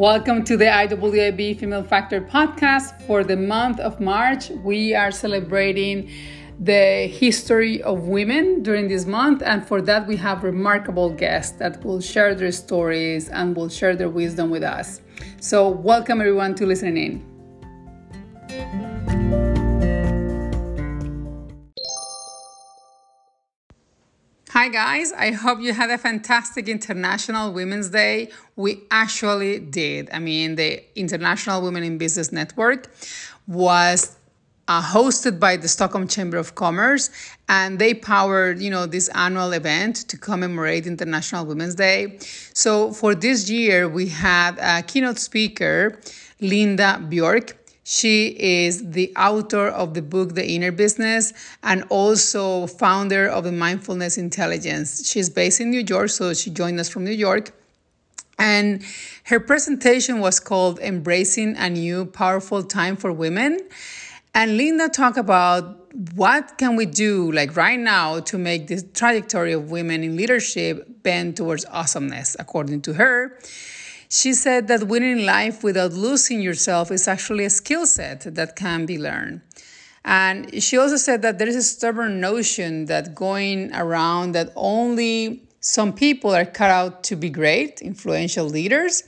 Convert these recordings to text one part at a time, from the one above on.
Welcome to the IWIB Female Factor podcast. For the month of March, we are celebrating the history of women during this month, and for that, we have remarkable guests that will share their stories and will share their wisdom with us. So, welcome everyone to listening in. Hi, guys. I hope you had a fantastic International Women's Day. We actually did. I mean, the International Women in Business Network was uh, hosted by the Stockholm Chamber of Commerce, and they powered, you know, this annual event to commemorate International Women's Day. So for this year, we had a keynote speaker, Linda Bjork. She is the author of the book The Inner Business and also founder of the Mindfulness Intelligence. She's based in New York, so she joined us from New York. And her presentation was called Embracing a New Powerful Time for Women. And Linda talked about what can we do like right now to make this trajectory of women in leadership bend towards awesomeness, according to her. She said that winning life without losing yourself is actually a skill set that can be learned. And she also said that there is a stubborn notion that going around that only some people are cut out to be great, influential leaders.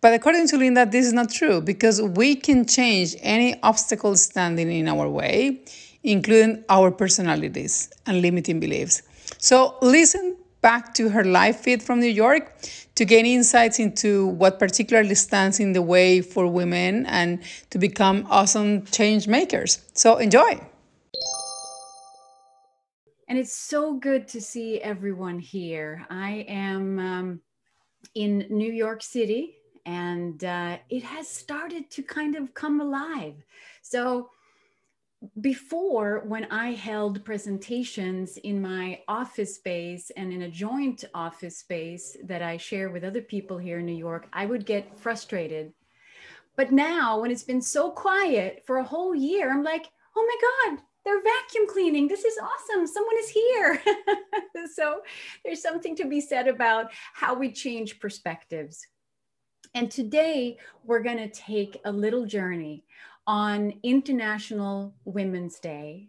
But according to Linda, this is not true because we can change any obstacle standing in our way, including our personalities and limiting beliefs. So listen back to her live feed from New York to gain insights into what particularly stands in the way for women and to become awesome change makers. So enjoy. And it's so good to see everyone here. I am um, in New York City and uh, it has started to kind of come alive. So before when i held presentations in my office space and in a joint office space that i share with other people here in new york i would get frustrated. But now when it's been so quiet for a whole year i'm like oh my god they're vacuum cleaning. This is awesome. Someone is here. So there's something to be said about how we change perspectives. And today we're going to take a little journey on International Women's Day.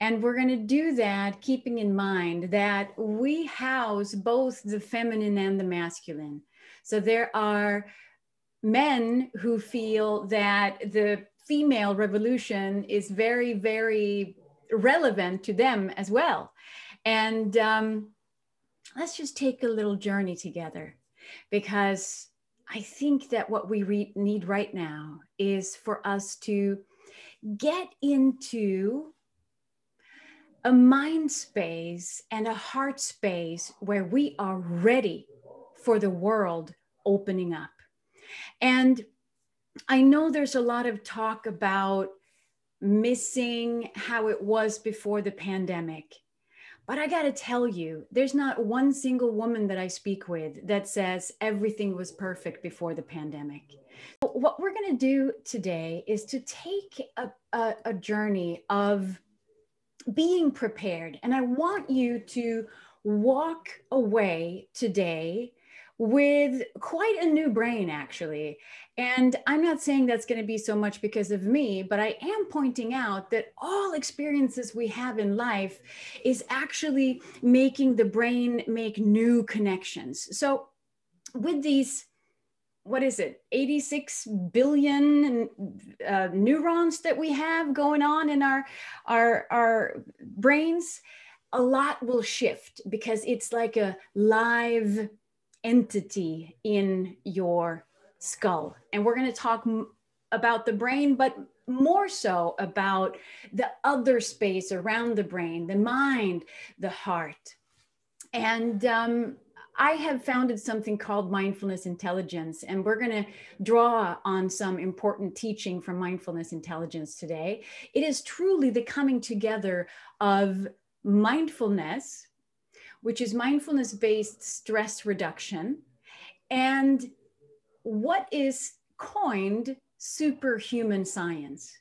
And we're going to do that keeping in mind that we house both the feminine and the masculine. So there are men who feel that the female revolution is very, very relevant to them as well. And um, let's just take a little journey together because I think that what we re- need right now is for us to get into a mind space and a heart space where we are ready for the world opening up. And I know there's a lot of talk about missing how it was before the pandemic. But I got to tell you, there's not one single woman that I speak with that says everything was perfect before the pandemic. What we're to do today is to take a, a, a journey of being prepared. And I want you to walk away today with quite a new brain, actually. And I'm not saying that's going to be so much because of me, but I am pointing out that all experiences we have in life is actually making the brain make new connections. So, with these, what is it, 86 billion uh, neurons that we have going on in our, our, our brains, a lot will shift because it's like a live entity in your skull. And we're going to talk about the brain, but more so about the other space around the brain, the mind, the heart. And um, I have founded something called mindfulness intelligence, and we're going to draw on some important teaching from mindfulness intelligence today. It is truly the coming together of mindfulness, which is mindfulness based stress reduction, and what is coined superhuman science.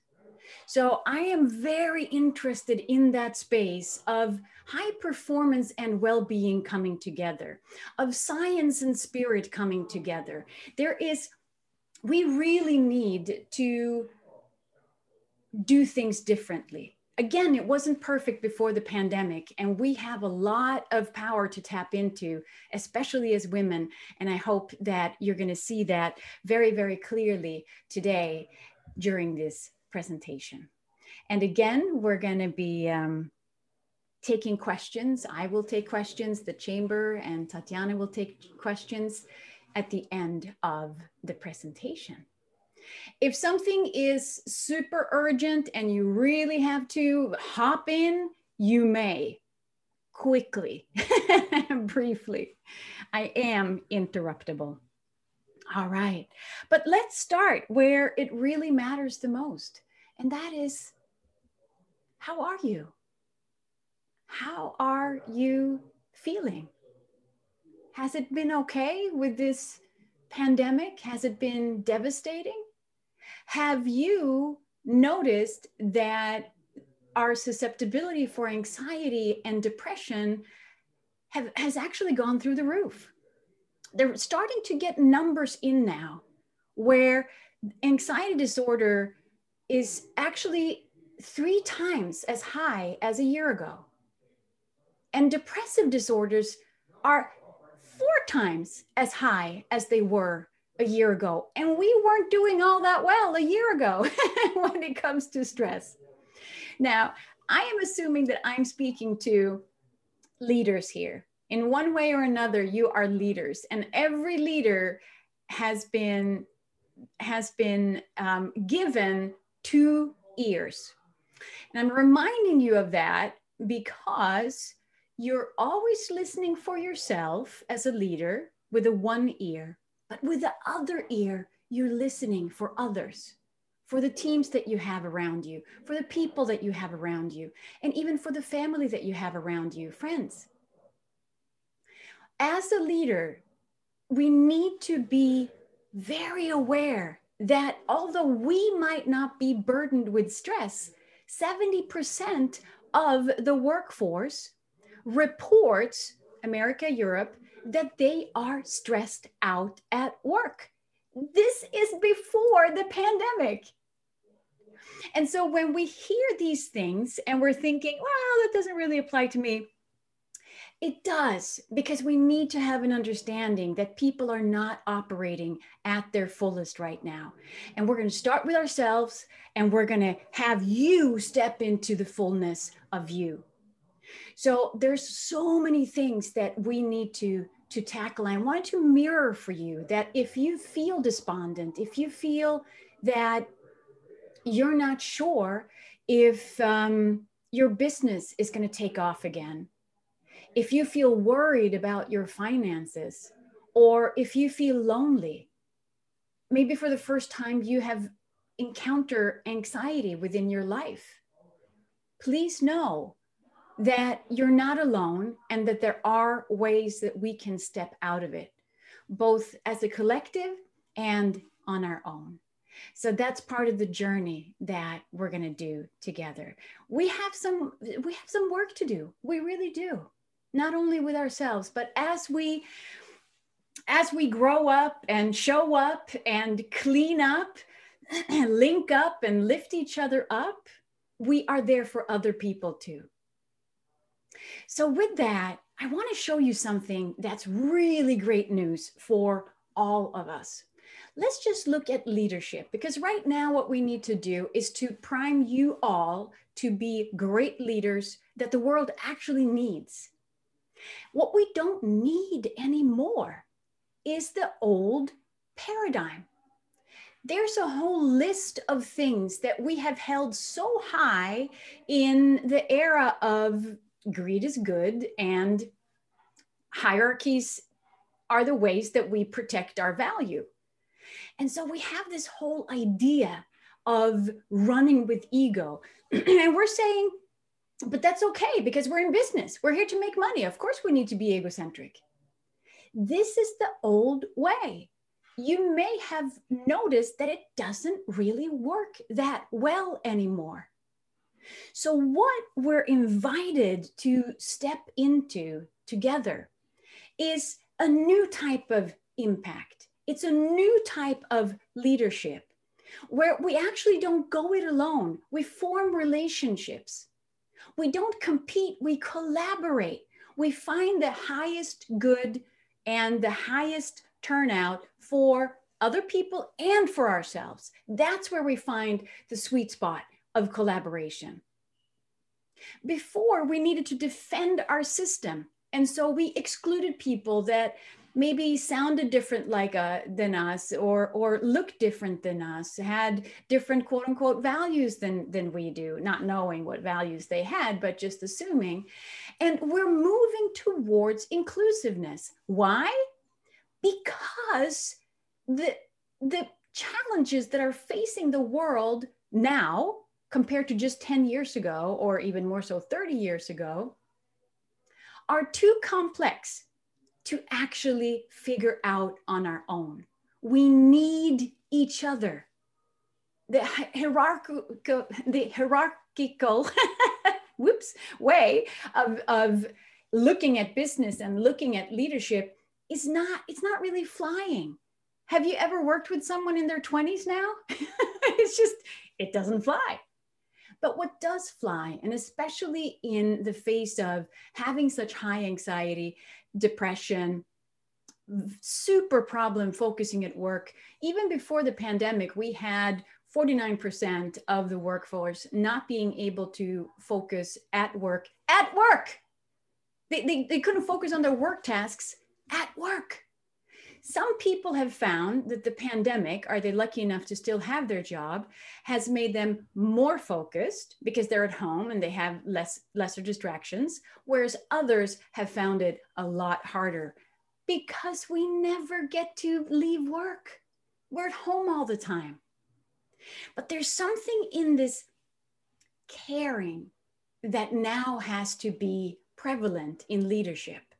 So I am very interested in that space of high performance and well being coming together, of science and spirit coming together. There is we really need to do things differently. Again, it wasn't perfect before the pandemic, and we have a lot of power to tap into, especially as women. And I hope that you're going to see that very, very clearly today during this presentation. And again, we're going to be um, taking questions. I will take questions, the chamber and Tatiana will take questions at the end of the presentation. If something is super urgent and you really have to hop in, you may quickly, briefly. I am interruptible. All right. But let's start where it really matters the most. And that is how are you? How are you feeling? Has it been okay with this pandemic? Has it been devastating? Have you noticed that our susceptibility for anxiety and depression have, has actually gone through the roof? They're starting to get numbers in now where anxiety disorder is actually three times as high as a year ago. And depressive disorders are four times as high as they were a year ago. And we weren't doing all that well a year ago when it comes to stress. Now, I am assuming that I'm speaking to leaders here. In one way or another, you are leaders, and every leader has been has been um, given two ears. And I'm reminding you of that because you're always listening for yourself as a leader with a one ear, but with the other ear, you're listening for others, for the teams that you have around you, for the people that you have around you, and even for the family that you have around you, friends. As a leader, we need to be very aware that although we might not be burdened with stress, 70% of the workforce reports, America, Europe, that they are stressed out at work. This is before the pandemic. And so when we hear these things and we're thinking, well, that doesn't really apply to me, it does, because we need to have an understanding that people are not operating at their fullest right now. And we're going to start with ourselves and we're going to have you step into the fullness of you. So there's so many things that we need to to tackle. I wanted to mirror for you that if you feel despondent, if you feel that you're not sure if um, your business is going to take off again, if you feel worried about your finances, or if you feel lonely, maybe for the first time you have encounter anxiety within your life, please know that you're not alone and that there are ways that we can step out of it, both as a collective and on our own. So that's part of the journey that we're going to do together. We have some we have some work to do. We really do not only with ourselves, but as we as we grow up and show up and clean up, and link up and lift each other up, we are there for other people too. So, with that, I want to show you something that's really great news for all of us. Let's just look at leadership because right now, what we need to do is to prime you all to be great leaders that the world actually needs. What we don't need anymore is the old paradigm. There's a whole list of things that we have held so high in the era of greed is good and hierarchies are the ways that we protect our value. And so we have this whole idea of running with ego. and we're saying but that's okay because we're in business. We're here to make money. Of course, we need to be egocentric. This is the old way. You may have noticed that it doesn't really work that well anymore. So, what we're invited to step into together is a new type of impact. It's a new type of leadership where we actually don't go it alone. We form relationships. We don't compete, we collaborate. We find the highest good and the highest turnout for other people and for ourselves. That's where we find the sweet spot of collaboration. Before, we needed to defend our system. And so we excluded people that maybe sounded different like uh, than us or or looked different than us had different quote unquote values than than we do not knowing what values they had but just assuming and we're moving towards inclusiveness why because the the challenges that are facing the world now compared to just 10 years ago or even more so 30 years ago are too complex to actually figure out on our own. We need each other. The hierarchical, the hierarchical whoops, way of, of looking at business and looking at leadership is not, it's not really flying. Have you ever worked with someone in their 20s now? it's just, it doesn't fly. But what does fly, and especially in the face of having such high anxiety, depression, super problem focusing at work. Even before the pandemic, we had 49% of the workforce not being able to focus at work, at work. They, they, they couldn't focus on their work tasks at work. Some people have found that the pandemic, are they lucky enough to still have their job, has made them more focused because they're at home and they have less lesser distractions, whereas others have found it a lot harder because we never get to leave work. We're at home all the time. But there's something in this caring that now has to be prevalent in leadership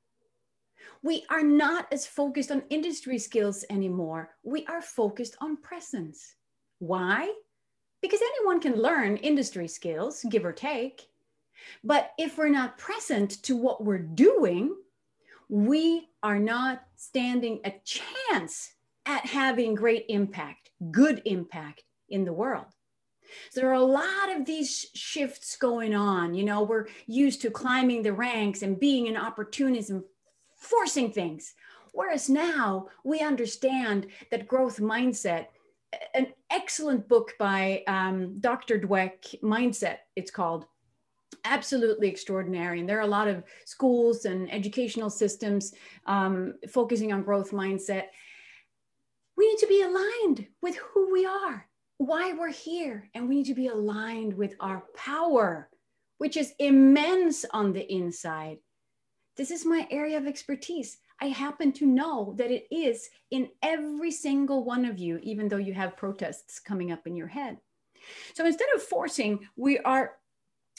we are not as focused on industry skills anymore. We are focused on presence. Why? Because anyone can learn industry skills, give or take. But if we're not present to what we're doing, we are not standing a chance at having great impact, good impact in the world. So there are a lot of these shifts going on. You know, we're used to climbing the ranks and being an opportunism forcing things. Whereas now we understand that growth mindset, an excellent book by um, Dr. Dweck, Mindset, it's called, absolutely extraordinary. And there are a lot of schools and educational systems um, focusing on growth mindset. We need to be aligned with who we are, why we're here, and we need to be aligned with our power, which is immense on the inside this is my area of expertise. I happen to know that it is in every single one of you, even though you have protests coming up in your head. So instead of forcing, we are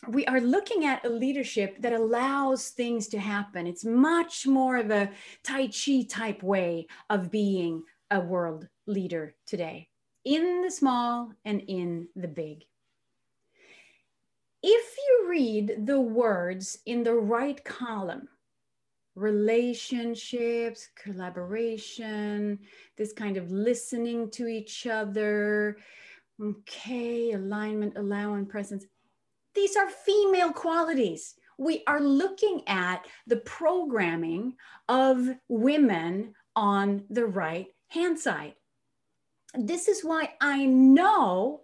we are looking at a leadership that allows things to happen. It's much more of a Tai Chi type way of being a world leader today, in the small and in the big. If you read the words in the right column, relationships, collaboration, this kind of listening to each other. Okay, alignment, allowing, presence. These are female qualities. We are looking at the programming of women on the right hand side. This is why I know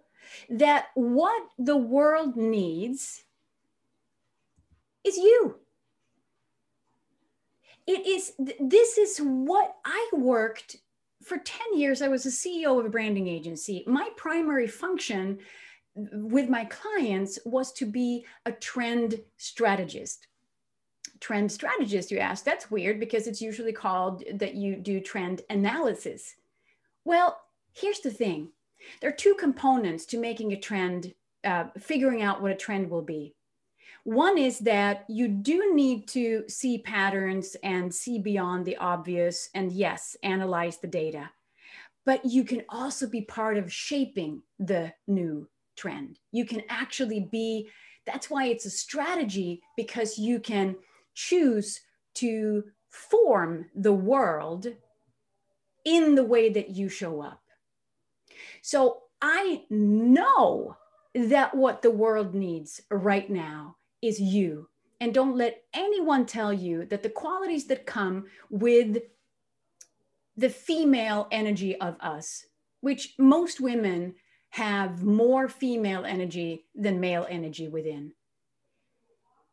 that what the world needs is you it is this is what i worked for 10 years. I was a ceo of a branding agency. My primary function with my clients was to be a trend strategist. Trend strategist you ask. That's weird because it's usually called that you do trend analysis. Well here's the thing. There are two components to making a trend uh, figuring out what a trend will be one is that you do need to see patterns and see beyond the obvious, and yes, analyze the data. But you can also be part of shaping the new trend. You can actually be, that's why it's a strategy, because you can choose to form the world in the way that you show up. So I know that what the world needs right now is you. And don't let anyone tell you that the qualities that come with the female energy of us, which most women have more female energy than male energy within.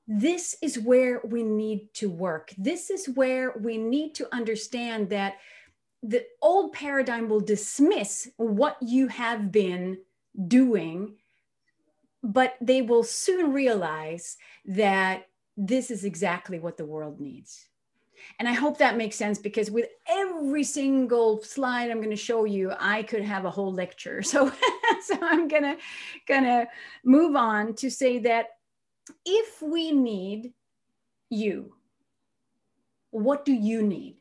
This is where we need to work. This is where we need to understand that the old paradigm will dismiss what you have been doing, but they will soon realize that this is exactly what the world needs. And I hope that makes sense because with every single slide I'm going to show you, I could have a whole lecture. So, so I'm gonna gonna move on to say that if we need you, what do you need?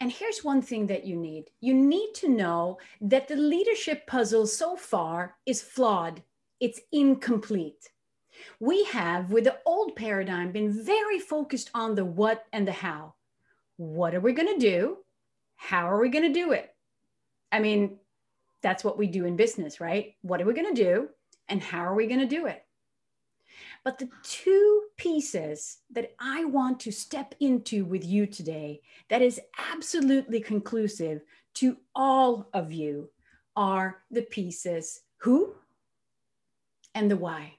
And here's one thing that you need you need to know that the leadership puzzle so far is flawed, it's incomplete. We have, with the old paradigm, been very focused on the what and the how. What are we going to do? How are we going to do it? I mean, that's what we do in business, right? What are we going to do? And how are we going to do it? But the two pieces that I want to step into with you today, that is absolutely conclusive to all of you, are the pieces who and the why.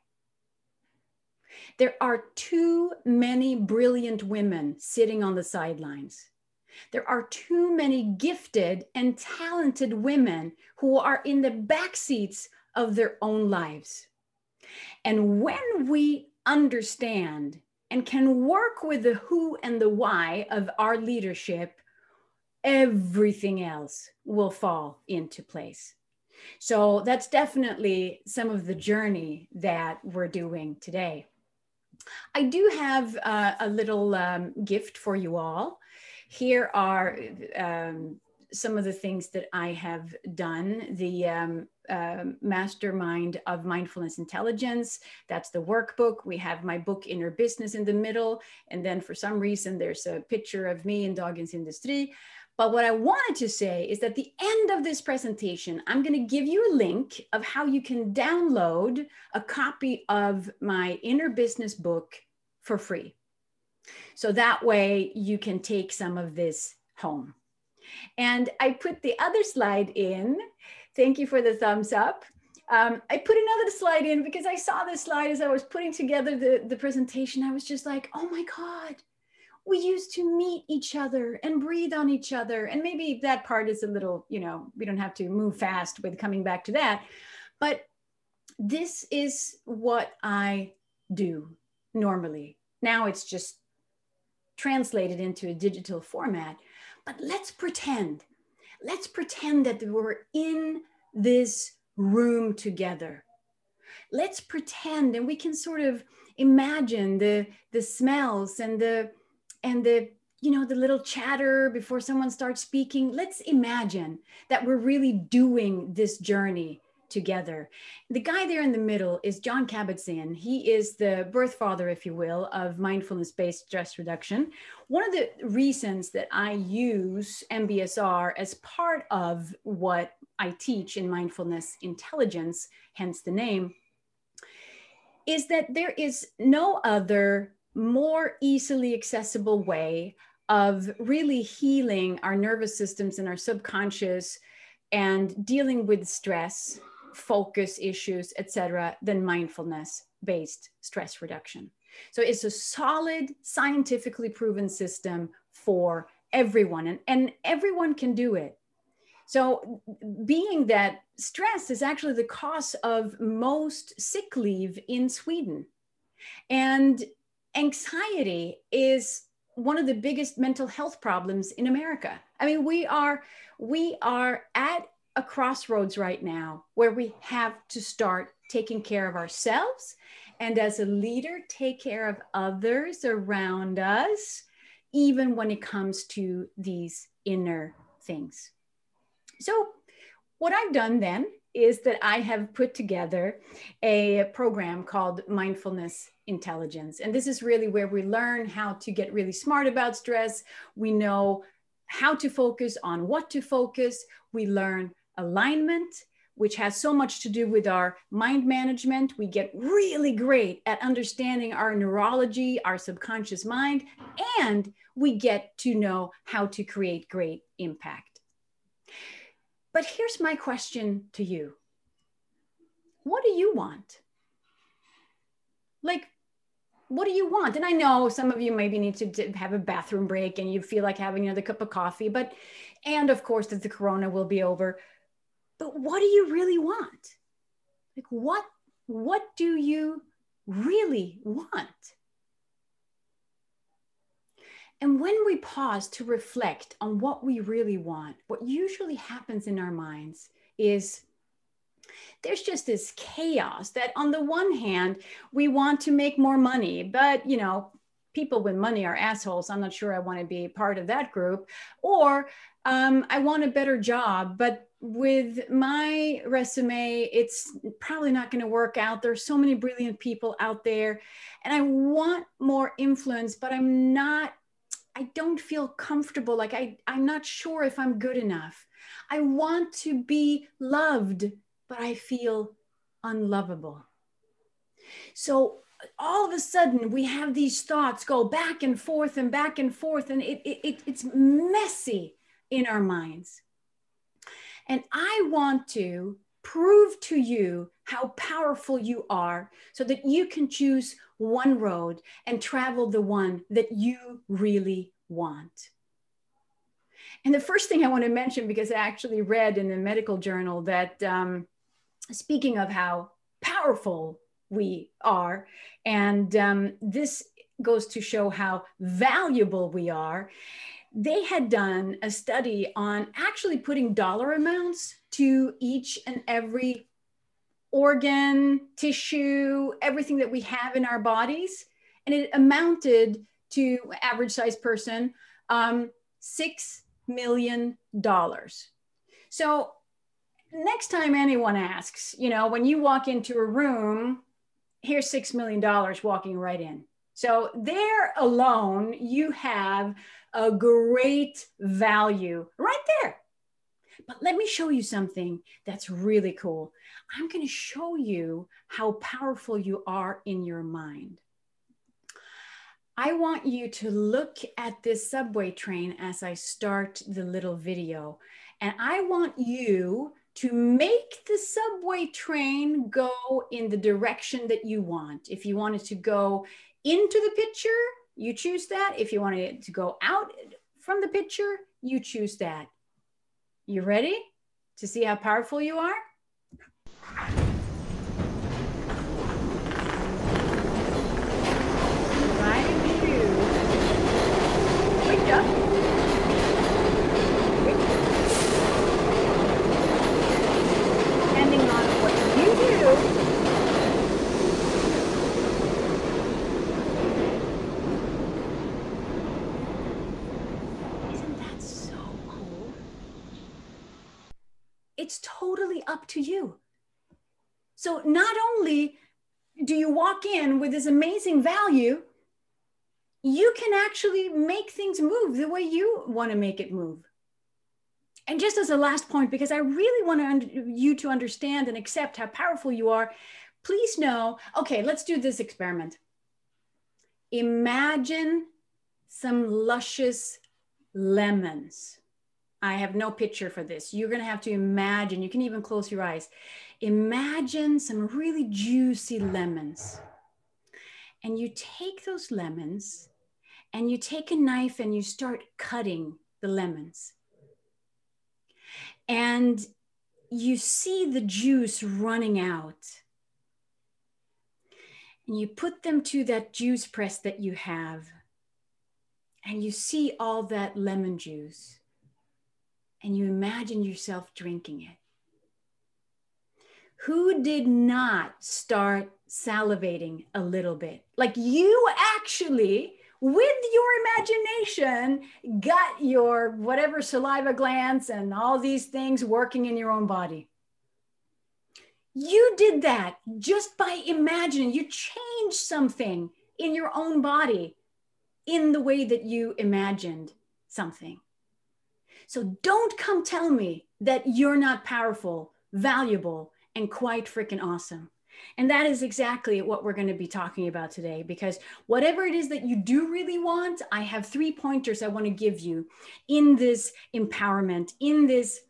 There are too many brilliant women sitting on the sidelines. There are too many gifted and talented women who are in the back seats of their own lives. And when we understand and can work with the who and the why of our leadership, everything else will fall into place. So that's definitely some of the journey that we're doing today. I do have uh, a little um, gift for you all. Here are um, some of the things that I have done. The um, uh, Mastermind of Mindfulness Intelligence, that's the workbook. We have my book Inner Business in the middle. And then for some reason, there's a picture of me in Dagens Industri. But what I wanted to say is that the end of this presentation, I'm going to give you a link of how you can download a copy of my inner business book for free. So that way you can take some of this home. And I put the other slide in. Thank you for the thumbs up. Um, I put another slide in because I saw this slide as I was putting together the, the presentation. I was just like, oh my God, we used to meet each other and breathe on each other. And maybe that part is a little, you know, we don't have to move fast with coming back to that. But this is what I do normally. Now it's just translated into a digital format. But let's pretend, let's pretend that we're in this room together. Let's pretend and we can sort of imagine the, the smells and the and the you know the little chatter before someone starts speaking. Let's imagine that we're really doing this journey together. The guy there in the middle is jon kabat-zinn. He is the birth father if you will of mindfulness based stress reduction. One of the reasons that i use mbsr as part of what i teach in mindfulness intelligence hence the name is that there is no other more easily accessible way of really healing our nervous systems and our subconscious and dealing with stress focus issues etc than mindfulness based stress reduction. So it's a solid scientifically proven system for everyone and, and everyone can do it. So being that stress is actually the cause of most sick leave in sweden. And anxiety is one of the biggest mental health problems in America. I mean, we are we are at a crossroads right now where we have to start taking care of ourselves and as a leader take care of others around us even when it comes to these inner things. So what I've done then is that I have put together a program called Mindfulness Intelligence. And this is really where we learn how to get really smart about stress. We know how to focus, on what to focus. We learn alignment, which has so much to do with our mind management. We get really great at understanding our neurology, our subconscious mind, and we get to know how to create great impact. But here's my question to you What do you want? Like, what do you want? And I know some of you maybe need to have a bathroom break and you feel like having another cup of coffee, but, and of course, that the corona will be over. But what do you really want? Like, what, what do you really want? And when we pause to reflect on what we really want, what usually happens in our minds is there's just this chaos that on the one hand we want to make more money but you know people with money are assholes. I'm not sure i want to be part of that group. Or um, i want a better job but with my resume it's probably not going to work out. There's so many brilliant people out there and i want more influence but i'm not i don't feel comfortable. Like I, i'm not sure if i'm good enough. I want to be loved but I feel unlovable. So all of a sudden we have these thoughts go back and forth and back and forth, and it, it, it's messy in our minds. And I want to prove to you how powerful you are so that you can choose one road and travel the one that you really want. And the first thing I want to mention, because I actually read in the medical journal that um, speaking of how powerful we are, and um, this goes to show how valuable we are. They had done a study on actually putting dollar amounts to each and every organ, tissue, everything that we have in our bodies. And it amounted to average size person um, $6 million. So next time anyone asks, you know, when you walk into a room, here's $6 million walking right in. So there alone, you have a great value right there. But let me show you something that's really cool. I'm going to show you how powerful you are in your mind. I want you to look at this subway train as I start the little video. And I want you to make the subway train go in the direction that you want. If you wanted to go into the picture, you choose that. If you wanted it to go out from the picture, you choose that. You ready to see how powerful you are? It's totally up to you. So not only do you walk in with this amazing value, you can actually make things move the way you want to make it move. And just as a last point, because I really want to you to understand and accept how powerful you are, please know okay, let's do this experiment. Imagine some luscious lemons. I have no picture for this. You're going to have to imagine. You can even close your eyes. Imagine some really juicy lemons. And you take those lemons and you take a knife and you start cutting the lemons. And you see the juice running out. And you put them to that juice press that you have. And you see all that lemon juice and you imagine yourself drinking it. Who did not start salivating a little bit? Like you actually, with your imagination, got your whatever saliva glands and all these things working in your own body. You did that just by imagining. You changed something in your own body in the way that you imagined something. So don't come tell me that you're not powerful, valuable, and quite freaking awesome. And that is exactly what we're going to be talking about today because whatever it is that you do really want, I have three pointers I want to give you in this empowerment, in this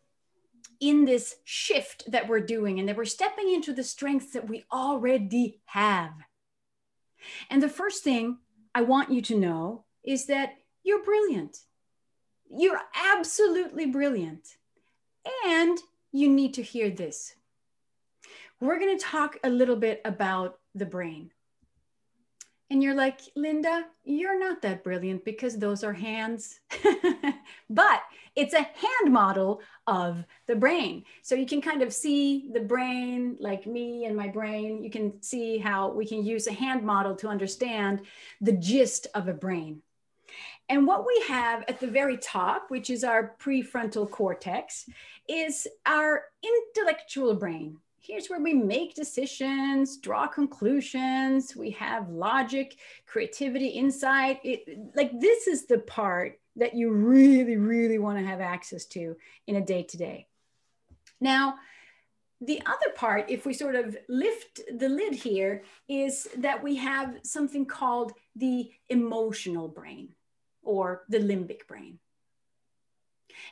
in this shift that we're doing and that we're stepping into the strengths that we already have. And the first thing I want you to know is that you're brilliant. You're absolutely brilliant. And you need to hear this we're going to talk a little bit about the brain. And you're like, Linda, you're not that brilliant because those are hands. but it's a hand model of the brain. So you can kind of see the brain, like me and my brain. You can see how we can use a hand model to understand the gist of a brain. And what we have at the very top, which is our prefrontal cortex, is our intellectual brain here's where we make decisions, draw conclusions, we have logic, creativity, insight. It, like this is the part that you really, really want to have access to in a day to day. Now, the other part, if we sort of lift the lid here, is that we have something called the emotional brain or the limbic brain.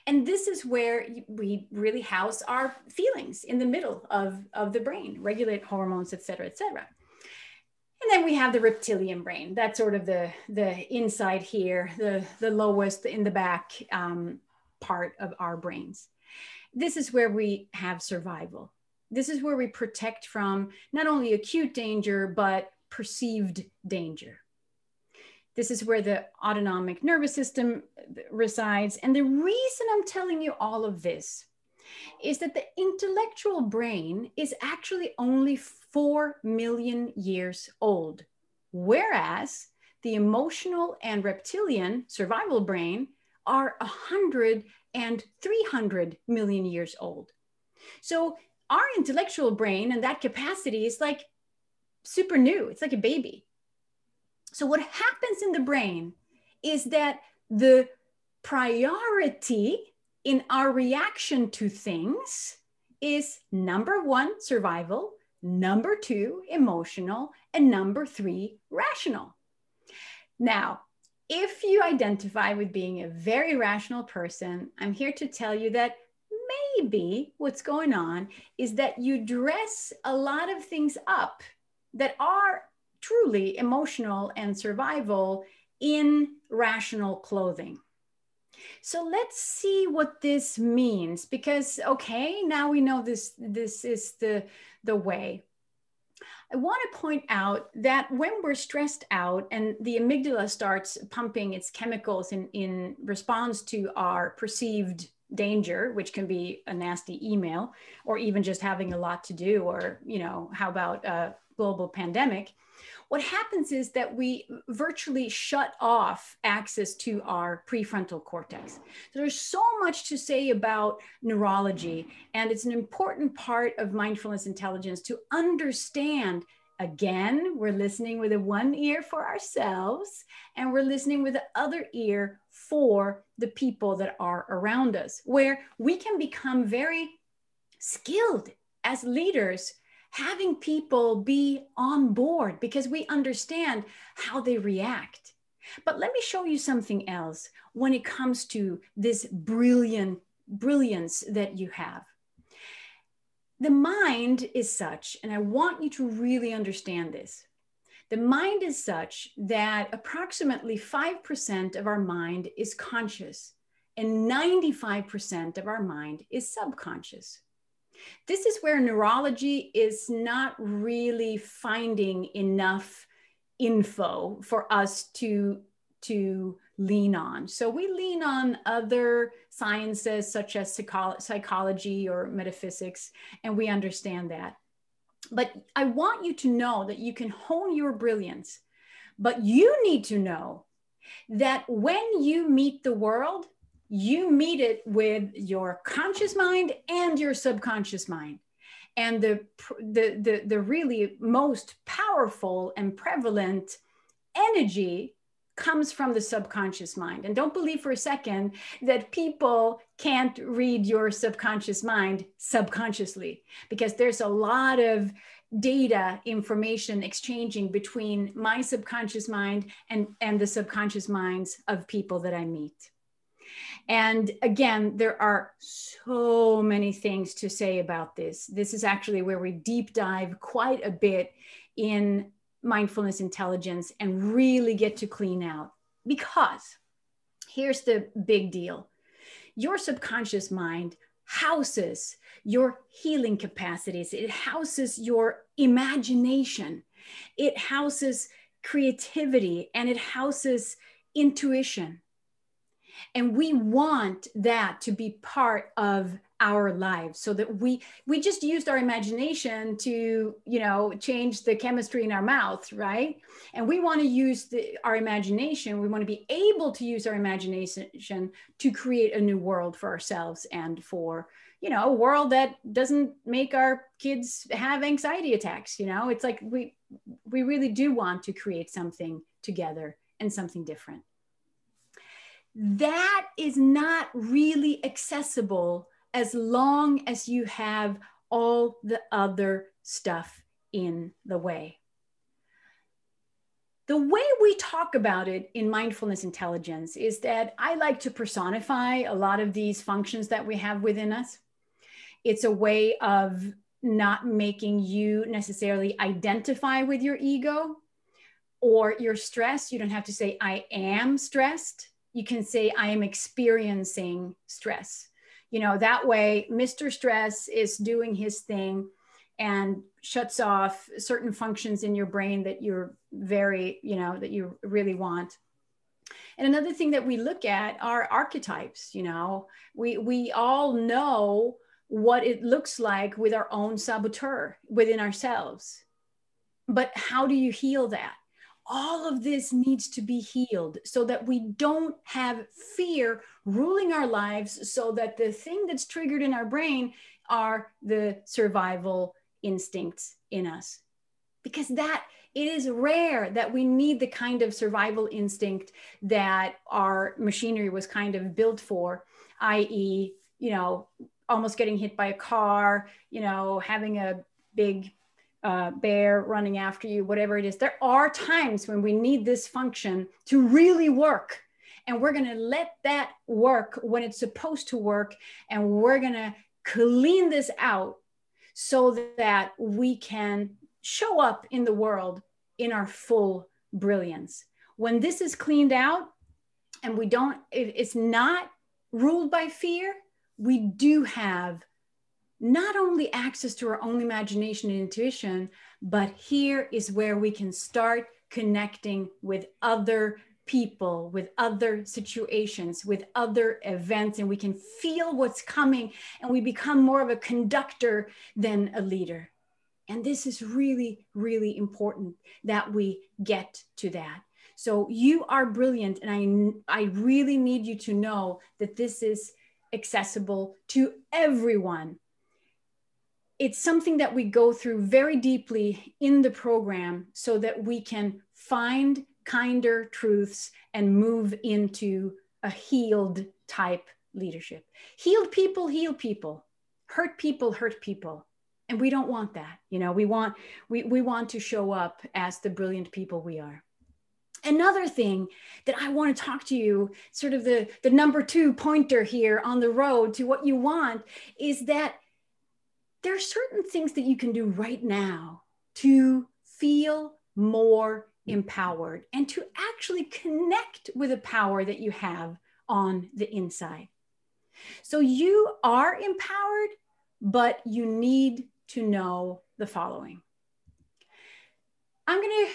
And this is where we really house our feelings in the middle of, of the brain, regulate hormones, et cetera, et cetera. And then we have the reptilian brain. That's sort of the, the inside here, the, the lowest in the back um, part of our brains. This is where we have survival. This is where we protect from not only acute danger, but perceived danger. This is where the autonomic nervous system uh, resides. And the reason I'm telling you all of this is that the intellectual brain is actually only 4 million years old, whereas the emotional and reptilian survival brain are 100 and 300 million years old. So our intellectual brain and that capacity is like super new, it's like a baby. So, what happens in the brain is that the priority in our reaction to things is number one, survival, number two, emotional, and number three, rational. Now, if you identify with being a very rational person, I'm here to tell you that maybe what's going on is that you dress a lot of things up that are truly emotional and survival in rational clothing. So let's see what this means because okay, now we know this this is the the way. I want to point out that when we're stressed out and the amygdala starts pumping its chemicals in, in response to our perceived danger, which can be a nasty email or even just having a lot to do, or, you know, how about a global pandemic? What happens is that we virtually shut off access to our prefrontal cortex. So there's so much to say about neurology, and it's an important part of mindfulness intelligence to understand. Again, we're listening with a one ear for ourselves, and we're listening with the other ear for the people that are around us, where we can become very skilled as leaders having people be on board because we understand how they react. But let me show you something else when it comes to this brilliant brilliance that you have. The mind is such, and I want you to really understand this. The mind is such that approximately 5% of our mind is conscious and 95% of our mind is subconscious. This is where neurology is not really finding enough info for us to, to lean on. So we lean on other sciences such as psychology or metaphysics, and we understand that. But I want you to know that you can hone your brilliance, but you need to know that when you meet the world, you meet it with your conscious mind and your subconscious mind and the, the the the really most powerful and prevalent energy comes from the subconscious mind. And don't believe for a second that people can't read your subconscious mind subconsciously, because there's a lot of data information exchanging between my subconscious mind and, and the subconscious minds of people that I meet. And again, there are so many things to say about this. This is actually where we deep dive quite a bit in mindfulness intelligence and really get to clean out. Because here's the big deal your subconscious mind houses your healing capacities, it houses your imagination, it houses creativity, and it houses intuition. And we want that to be part of our lives so that we we just used our imagination to you know change the chemistry in our mouth right? And we want to use the, our imagination we want to be able to use our imagination to create a new world for ourselves and for you know a world that doesn't make our kids have anxiety attacks you know? It's like we we really do want to create something together and something different that is not really accessible as long as you have all the other stuff in the way. The way we talk about it in mindfulness intelligence is that I like to personify a lot of these functions that we have within us. It's a way of not making you necessarily identify with your ego or your stress. You don't have to say, I am stressed. You can say, I am experiencing stress. You know that way mr stress is doing his thing and shuts off certain functions in your brain that you're very you know that you really want. And another thing that we look at are archetypes you know. We we all know what it looks like with our own saboteur within ourselves. But how do you heal that all of this needs to be healed so that we don't have fear ruling our lives so that the thing that's triggered in our brain are the survival instincts in us. Because that it is rare that we need the kind of survival instinct that our machinery was kind of built for i.e you know almost getting hit by a car you know having a big uh, bear running after you, whatever it is. There are times when we need this function to really work. And we're going to let that work when it's supposed to work. And we're going to clean this out so that we can show up in the world in our full brilliance. When this is cleaned out and we don't, it's not ruled by fear, we do have not only access to our own imagination and intuition, but here is where we can start connecting with other people, with other situations, with other events, and we can feel what's coming and we become more of a conductor than a leader. And this is really, really important that we get to that. So you are brilliant, and I, I really need you to know that this is accessible to everyone it's something that we go through very deeply in the program so that we can find kinder truths and move into a healed type leadership. Healed people heal people. Hurt people hurt people. And we don't want that. You know, we want we, we want to show up as the brilliant people we are. Another thing that I want to talk to you, sort of the, the number two pointer here on the road to what you want, is that there are certain things that you can do right now to feel more empowered and to actually connect with the power that you have on the inside. So you are empowered, but you need to know the following. I'm going to,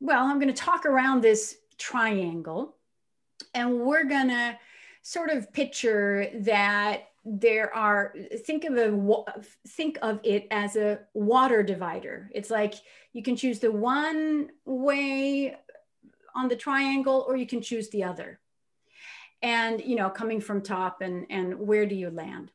well, I'm going to talk around this triangle and we're going to sort of picture that there are think of a think of it as a water divider it's like you can choose the one way on the triangle or you can choose the other and you know coming from top and and where do you land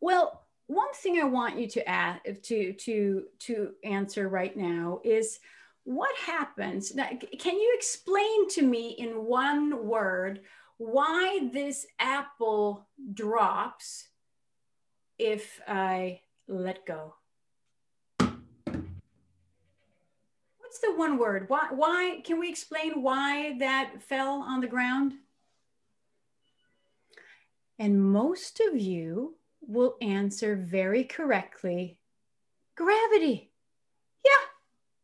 well one thing i want you to add to to to answer right now is what happens? Now, can you explain to me in one word why this apple drops if I let go? What's the one word? Why, why can we explain why that fell on the ground? And most of you will answer very correctly gravity. Yeah,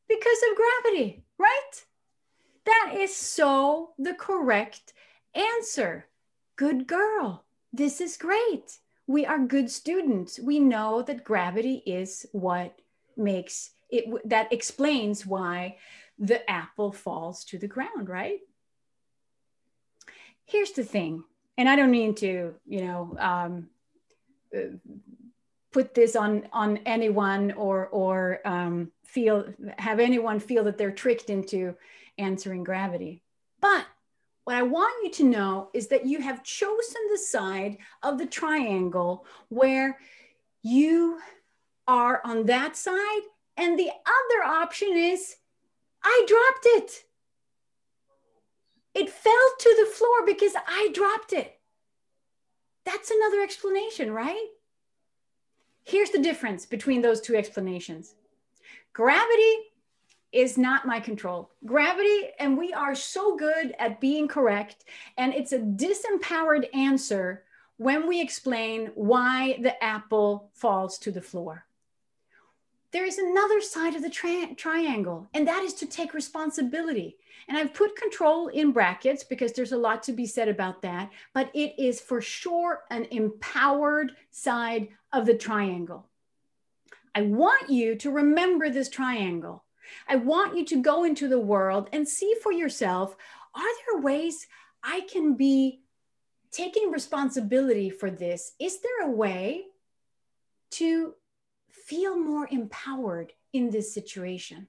because of gravity, right? That is so the correct answer. Good girl. This is great. We are good students. We know that gravity is what makes it, that explains why the apple falls to the ground, right? Here's the thing, and I don't mean to, you know, um, uh, put this on on anyone or or um, feel have anyone feel that they're tricked into answering gravity. But what I want you to know is that you have chosen the side of the triangle where you are on that side, and the other option is I dropped it. It fell to the floor because I dropped it. That's another explanation, right? Here's the difference between those two explanations. Gravity is not my control. Gravity, and we are so good at being correct, and it's a disempowered answer when we explain why the apple falls to the floor. There is another side of the tri- triangle, and that is to take responsibility. And I've put control in brackets because there's a lot to be said about that, but it is for sure an empowered side of the triangle. I want you to remember this triangle. I want you to go into the world and see for yourself are there ways I can be taking responsibility for this? Is there a way to feel more empowered in this situation?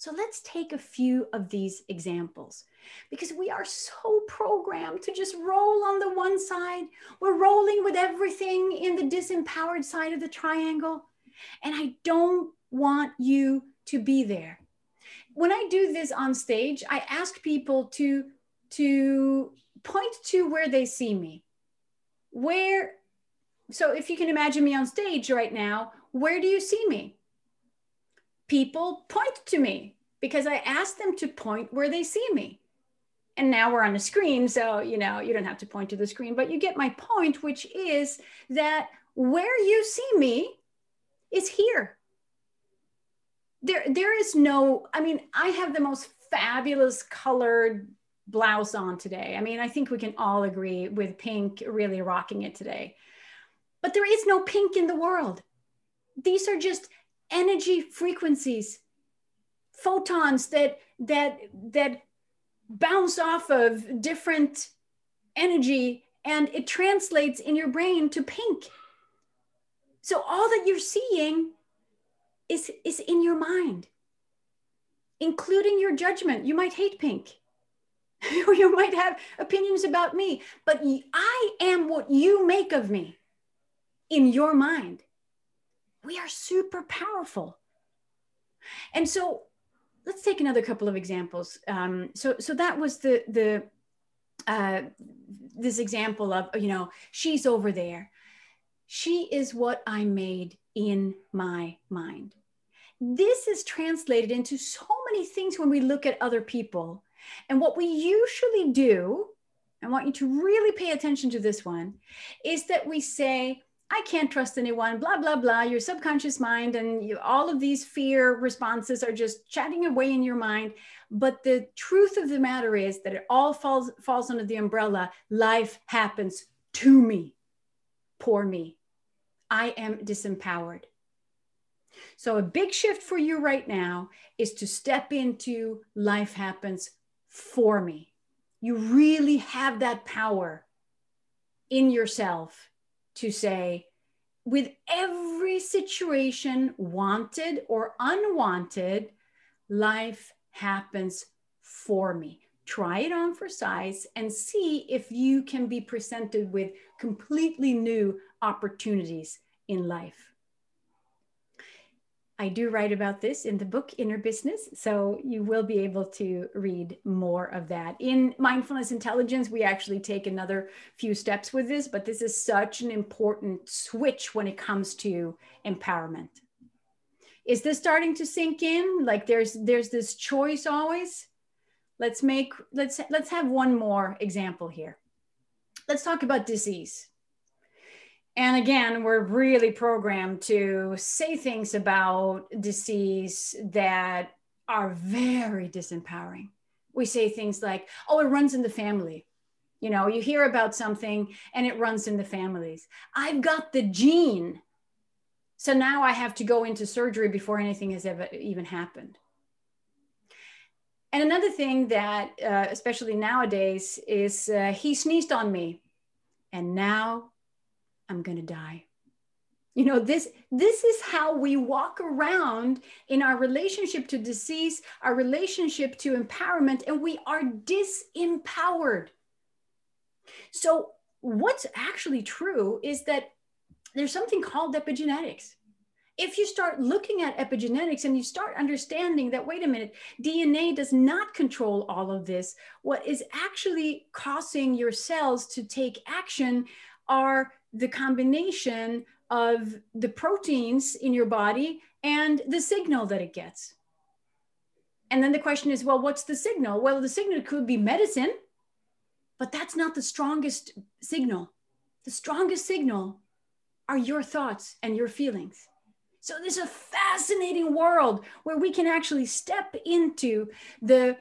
So let's take a few of these examples because we are so programmed to just roll on the one side. We're rolling with everything in the disempowered side of the triangle. And I don't want you to be there. When I do this on stage, I ask people to, to point to where they see me. Where, so if you can imagine me on stage right now, where do you see me? people point to me because I asked them to point where they see me. And now we're on a screen, so you know, you don't have to point to the screen, but you get my point, which is that where you see me is here. There, there is no, I mean, I have the most fabulous colored blouse on today. I mean, I think we can all agree with pink really rocking it today. But there is no pink in the world. These are just energy frequencies photons that that that bounce off of different energy and it translates in your brain to pink so all that you're seeing is is in your mind including your judgment you might hate pink you might have opinions about me but i am what you make of me in your mind we are super powerful. And so let's take another couple of examples. Um, so, so that was the, the, uh, this example of, you know, she's over there. She is what I made in my mind. This is translated into so many things when we look at other people. And what we usually do, I want you to really pay attention to this one, is that we say, I can't trust anyone, blah, blah, blah, your subconscious mind and you, all of these fear responses are just chatting away in your mind. But the truth of the matter is that it all falls, falls under the umbrella life happens to me. Poor me. I am disempowered. So, a big shift for you right now is to step into life happens for me. You really have that power in yourself to say, with every situation, wanted or unwanted, life happens for me. Try it on for size and see if you can be presented with completely new opportunities in life. I do write about this in the book Inner Business, so you will be able to read more of that. In Mindfulness Intelligence, we actually take another few steps with this, but this is such an important switch when it comes to empowerment. Is this starting to sink in? Like there's there's this choice always. Let's make let's let's have one more example here. Let's talk about disease. And again, we're really programmed to say things about disease that are very disempowering. We say things like, oh, it runs in the family. You know, you hear about something and it runs in the families. I've got the gene. So now I have to go into surgery before anything has ever even happened. And another thing that, uh, especially nowadays, is uh, he sneezed on me and now I'm going to die. You know, this this is how we walk around in our relationship to disease, our relationship to empowerment and we are disempowered. So what's actually true is that there's something called epigenetics. If you start looking at epigenetics and you start understanding that, wait a minute, DNA does not control all of this, what is actually causing your cells to take action are the combination of the proteins in your body and the signal that it gets. And then the question is, well, what's the signal? Well, the signal could be medicine, but that's not the strongest signal. The strongest signal are your thoughts and your feelings. So there's a fascinating world where we can actually step into the,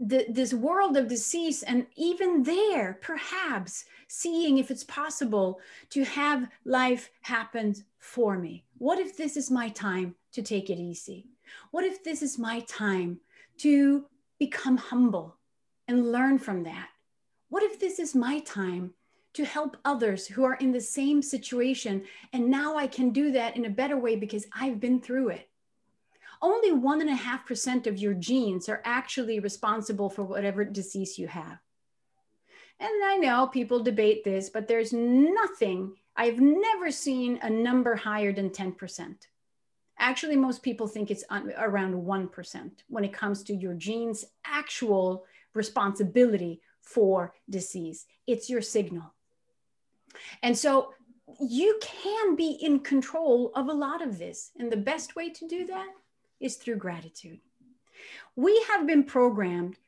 the this world of disease and even there perhaps seeing if it's possible to have life happen for me. What if this is my time to take it easy? What if this is my time to become humble and learn from that? What if this is my time to help others who are in the same situation? And now I can do that in a better way because I've been through it. Only one and a half percent of your genes are actually responsible for whatever disease you have. And I know people debate this, but there's nothing, I've never seen a number higher than 10%. Actually, most people think it's around 1% when it comes to your genes' actual responsibility for disease. It's your signal. And so you can be in control of a lot of this. And the best way to do that is through gratitude. We have been programmed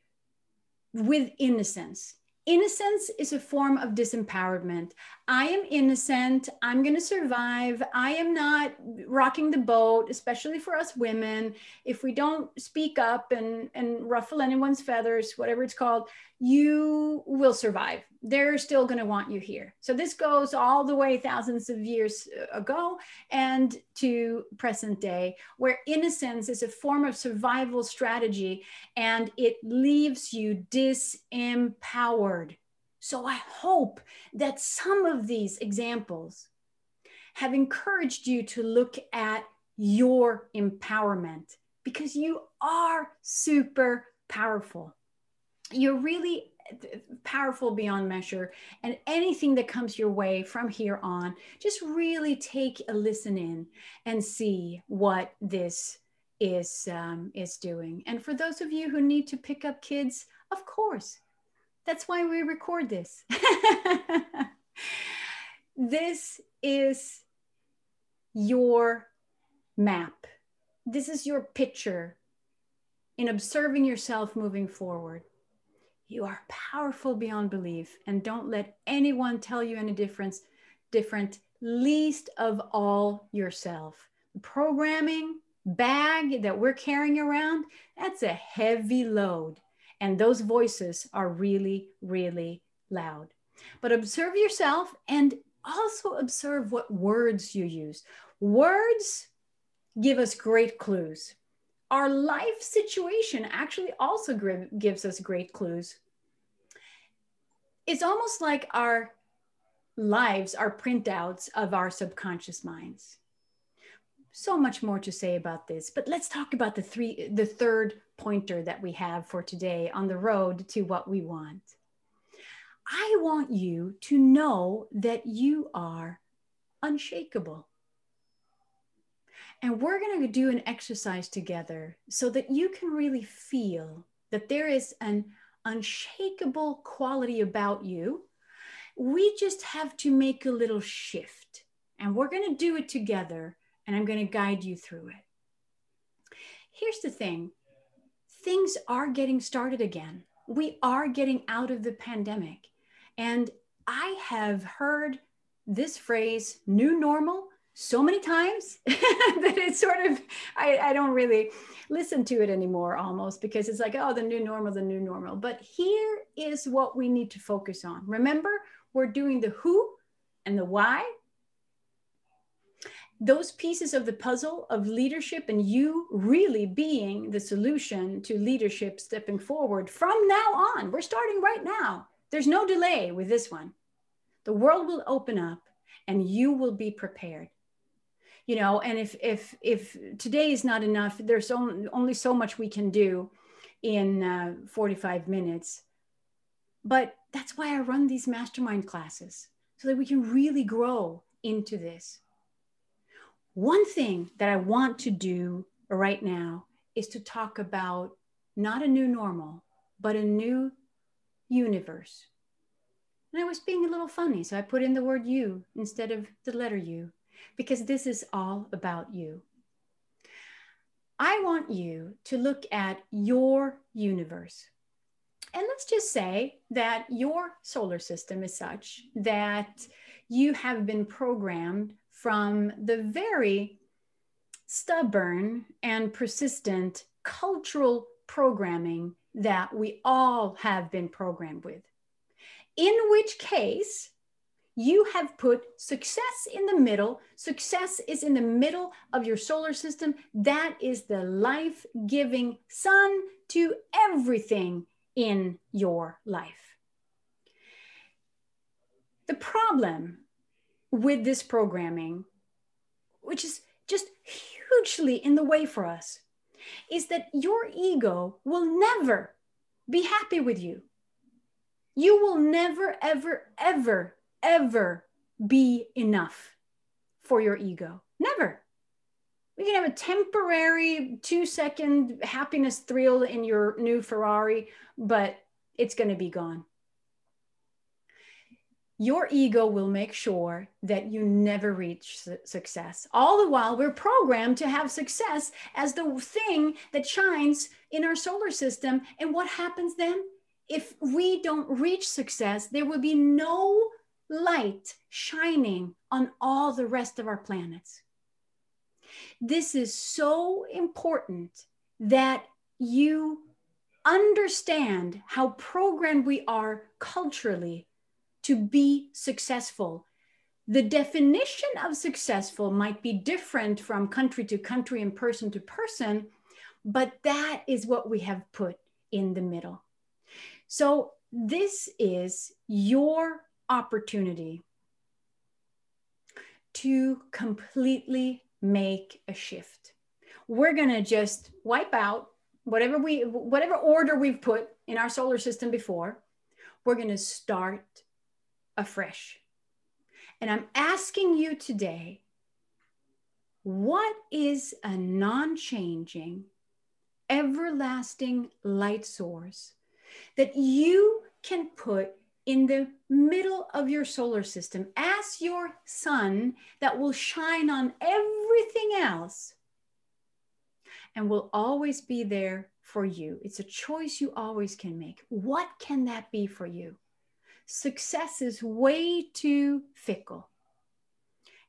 with innocence innocence is a form of disempowerment. I am innocent. I'm going to survive. I am not rocking the boat, especially for us women. If we don't speak up and, and ruffle anyone's feathers, whatever it's called, you will survive. They're still going to want you here. So this goes all the way thousands of years ago and to present day, where innocence is a form of survival strategy and it leaves you disempowered so I hope that some of these examples have encouraged you to look at your empowerment because you are super powerful. You're really powerful beyond measure. And anything that comes your way from here on, just really take a listen in and see what this is um, is doing. And for those of you who need to pick up kids, of course, that's why we record this. this is your map. This is your picture in observing yourself moving forward. You are powerful beyond belief, and don't let anyone tell you any difference, different, least of all yourself. Programming bag that we're carrying around, that's a heavy load. And those voices are really, really loud. But observe yourself and also observe what words you use. Words give us great clues. Our life situation actually also gives us great clues. It's almost like our lives are printouts of our subconscious minds so much more to say about this, but let's talk about the three, the third pointer that we have for today on the road to what we want. I want you to know that you are unshakable. And we're going to do an exercise together so that you can really feel that there is an unshakable quality about you. We just have to make a little shift. And we're going to do it together. And I'm going to guide you through it. Here's the thing things are getting started again. We are getting out of the pandemic. And I have heard this phrase, new normal, so many times that it's sort of I, I, don't really listen to it anymore almost because it's like oh the new normal the new normal but here is what we need to focus on remember we're doing the who and the why those pieces of the puzzle of leadership and you really being the solution to leadership stepping forward from now on. We're starting right now. There's no delay with this one. The world will open up and you will be prepared. You know and if if if today is not enough there's only, so much we can do in uh, 45 minutes. But that's why i run these mastermind classes so that we can really grow into this one thing that i want to do right now is to talk about not a new normal but a new universe and i was being a little funny so i put in the word you instead of the letter u because this is all about you. I want you to look at your universe. And let's just say that your solar system is such that you have been programmed from the very stubborn and persistent cultural programming that we all have been programmed with. In which case, you have put success in the middle. Success is in the middle of your solar system. That is the life giving sun to everything in your life. The problem with this programming, which is just hugely in the way for us, is that your ego will never be happy with you. You will never, ever, ever ever be enough for your ego. Never. We can have a temporary two second happiness thrill in your new Ferrari, but it's going to be gone. Your ego will make sure that you never reach su- success. All the while, we're programmed to have success as the thing that shines in our solar system. And what happens then? If we don't reach success, there will be no light shining on all the rest of our planets. This is so important that you understand how programmed we are culturally to be successful. The definition of successful might be different from country to country and person to person, but that is what we have put in the middle. So, this is your opportunity to completely make a shift. We're going to just wipe out whatever we whatever order we've put in our solar system before. We're going to start afresh. And I'm asking you today what is a non-changing everlasting light source that you can put in the middle of your solar system as your sun that will shine on everything else and will always be there for you. It's a choice you always can make. What can that be for you? Success is way too fickle.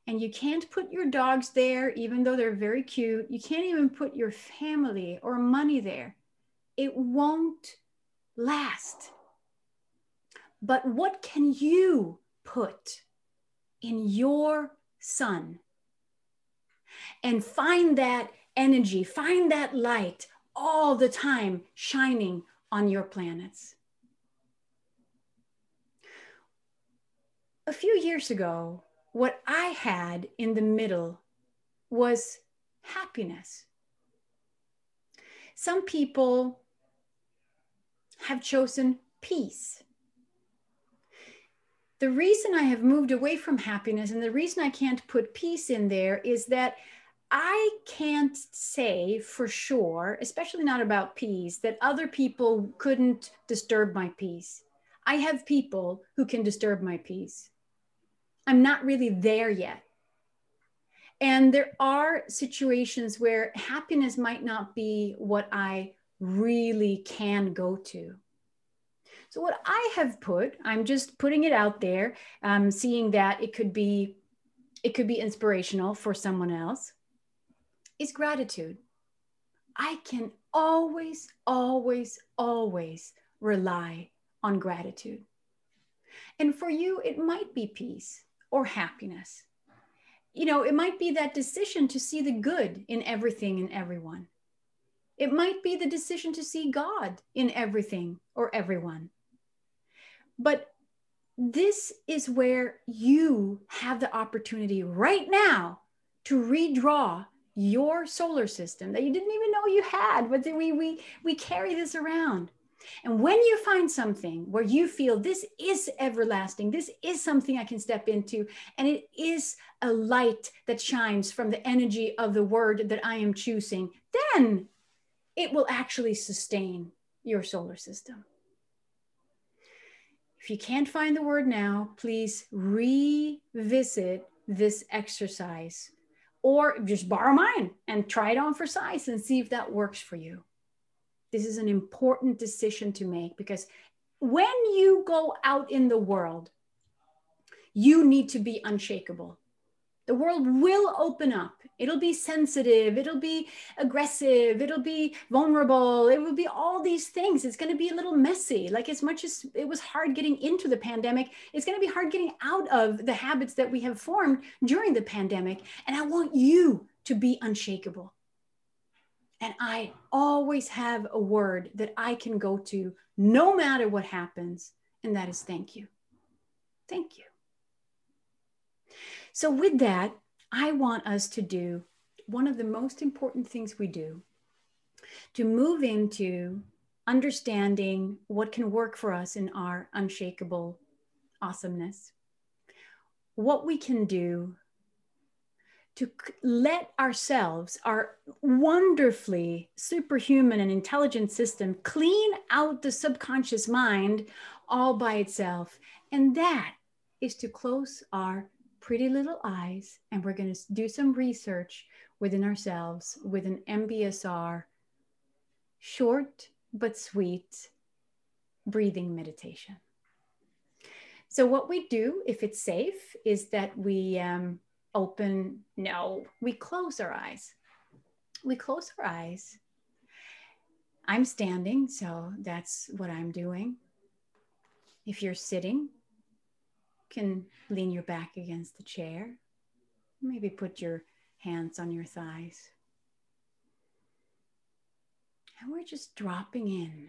And you can't put your dogs there, even though they're very cute. You can't even put your family or money there. It won't last. But what can you put in your sun? And find that energy, find that light all the time shining on your planets. A few years ago, what I had in the middle was happiness. Some people have chosen peace the reason I have moved away from happiness and the reason I can't put peace in there is that I can't say for sure, especially not about peace, that other people couldn't disturb my peace. I have people who can disturb my peace. I'm not really there yet. And there are situations where happiness might not be what I really can go to. So, what I have put, I'm just putting it out there, um, seeing that it could be it could be inspirational for someone else, is gratitude. I can always, always, always rely on gratitude. And for you, it might be peace or happiness. You know, it might be that decision to see the good in everything and everyone. It might be the decision to see God in everything or everyone. But this is where you have the opportunity right now to redraw your solar system that you didn't even know you had but we we we carry this around and when you find something where you feel this is everlasting this is something i can step into and it is a light that shines from the energy of the word that i am choosing then it will actually sustain your solar system if you can't find the word now, please revisit this exercise or just borrow mine and try it on for size and see if that works for you. This is an important decision to make because when you go out in the world, you need to be unshakable. The world will open up. It'll be sensitive. It'll be aggressive. It'll be vulnerable. It will be all these things. It's going to be a little messy. Like, as much as it was hard getting into the pandemic, it's going to be hard getting out of the habits that we have formed during the pandemic. And I want you to be unshakable. And I always have a word that I can go to no matter what happens. And that is thank you. Thank you. So, with that, I want us to do one of the most important things we do to move into understanding what can work for us in our unshakable awesomeness, what we can do to let ourselves, our wonderfully superhuman and intelligent system, clean out the subconscious mind all by itself. And that is to close our pretty little eyes and we're going to do some research within ourselves with an MBSR short but sweet breathing meditation. So, what we do, if it's safe, is that we um, open, no, we close our eyes. We close our eyes. I'm standing, so that's what I'm doing. If you're sitting, can lean your back against the chair. Maybe put your hands on your thighs. And we're just dropping in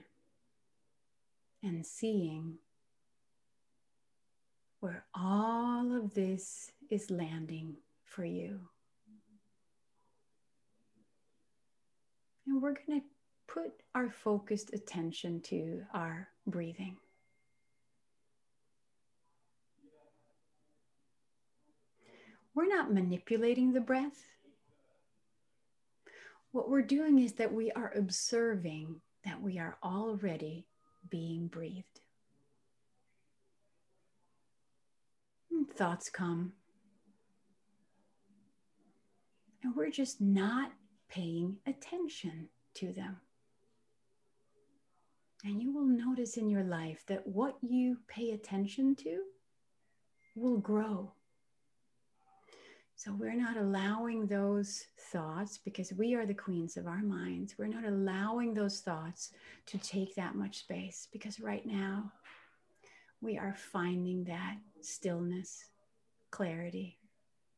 and seeing where all of this is landing for you. And we're going to put our focused attention to our breathing. we're not manipulating the breath. What we're doing is that we are observing that we are already being breathed. And thoughts come. And we're just not paying attention to them. And you will notice in your life that what you pay attention to will grow so we're not allowing those thoughts because we are the queens of our minds. We're not allowing those thoughts to take that much space because right now we are finding that stillness, clarity,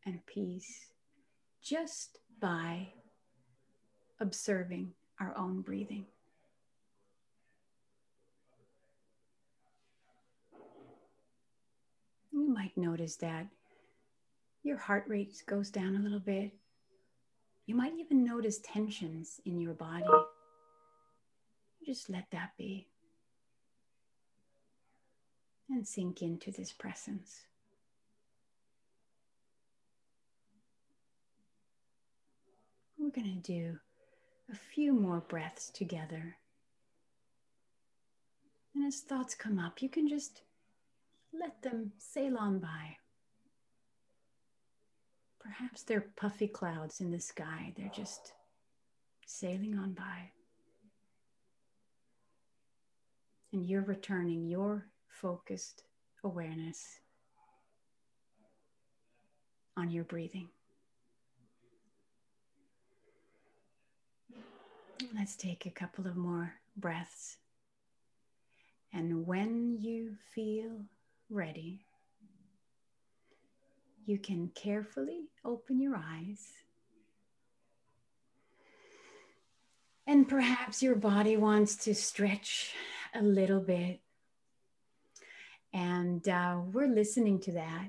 and peace just by observing our own breathing. You might notice that your heart rate goes down a little bit. You might even notice tensions in your body. Just let that be. And sink into this presence. Going to do a few more breaths together. And as thoughts come up, you can just let them sail on by. Perhaps they're puffy clouds in the sky, they're just sailing on by. And you're returning your focused awareness on your breathing. Let's take a couple of more breaths. And when you feel ready, you can carefully open your eyes. And perhaps your body wants to stretch a little bit. And uh, we're listening to that.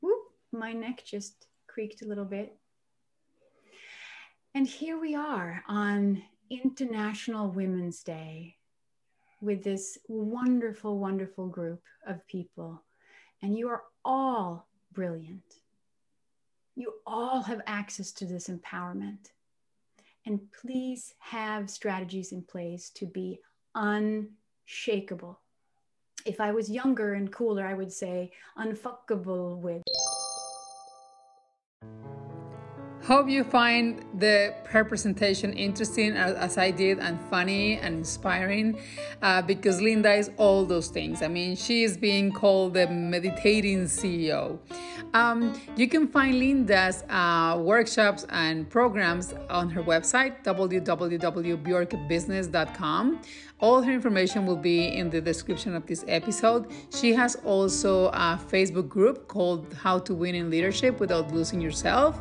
Whoop, my neck just creaked a little bit. And here we are on International Women's Day with this wonderful, wonderful group of people. And you are all brilliant. You all have access to this empowerment. And please have strategies in place to be unshakable. If I was younger and cooler, I would say unfuckable with. Hope you find the presentation interesting as, as, I did and funny and inspiring uh, because Linda is all those things. I mean, she is being called the meditating CEO. Um, you can find Linda's uh, workshops and programs on her website, www.bjorkbusiness.com. All her information will be in the description of this episode. She has also a Facebook group called How to Win in Leadership Without Losing Yourself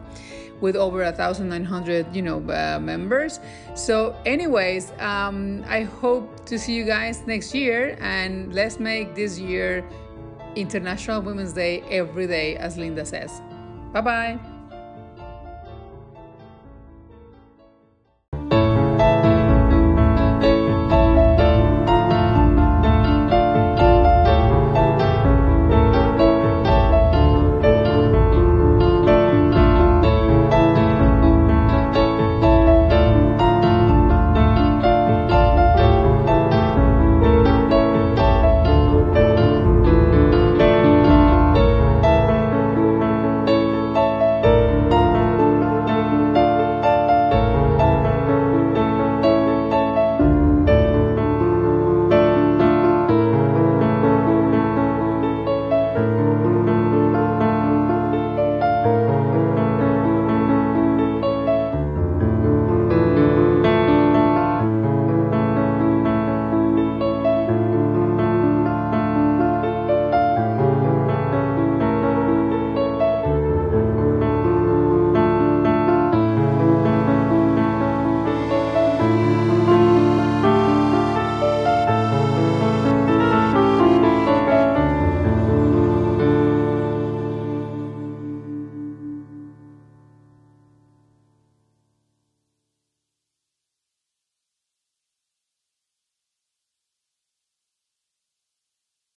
with over 1900 you know uh, members. So anyways um, i hope to see you guys next year and let's make this year international women's day every day as linda says. Bye bye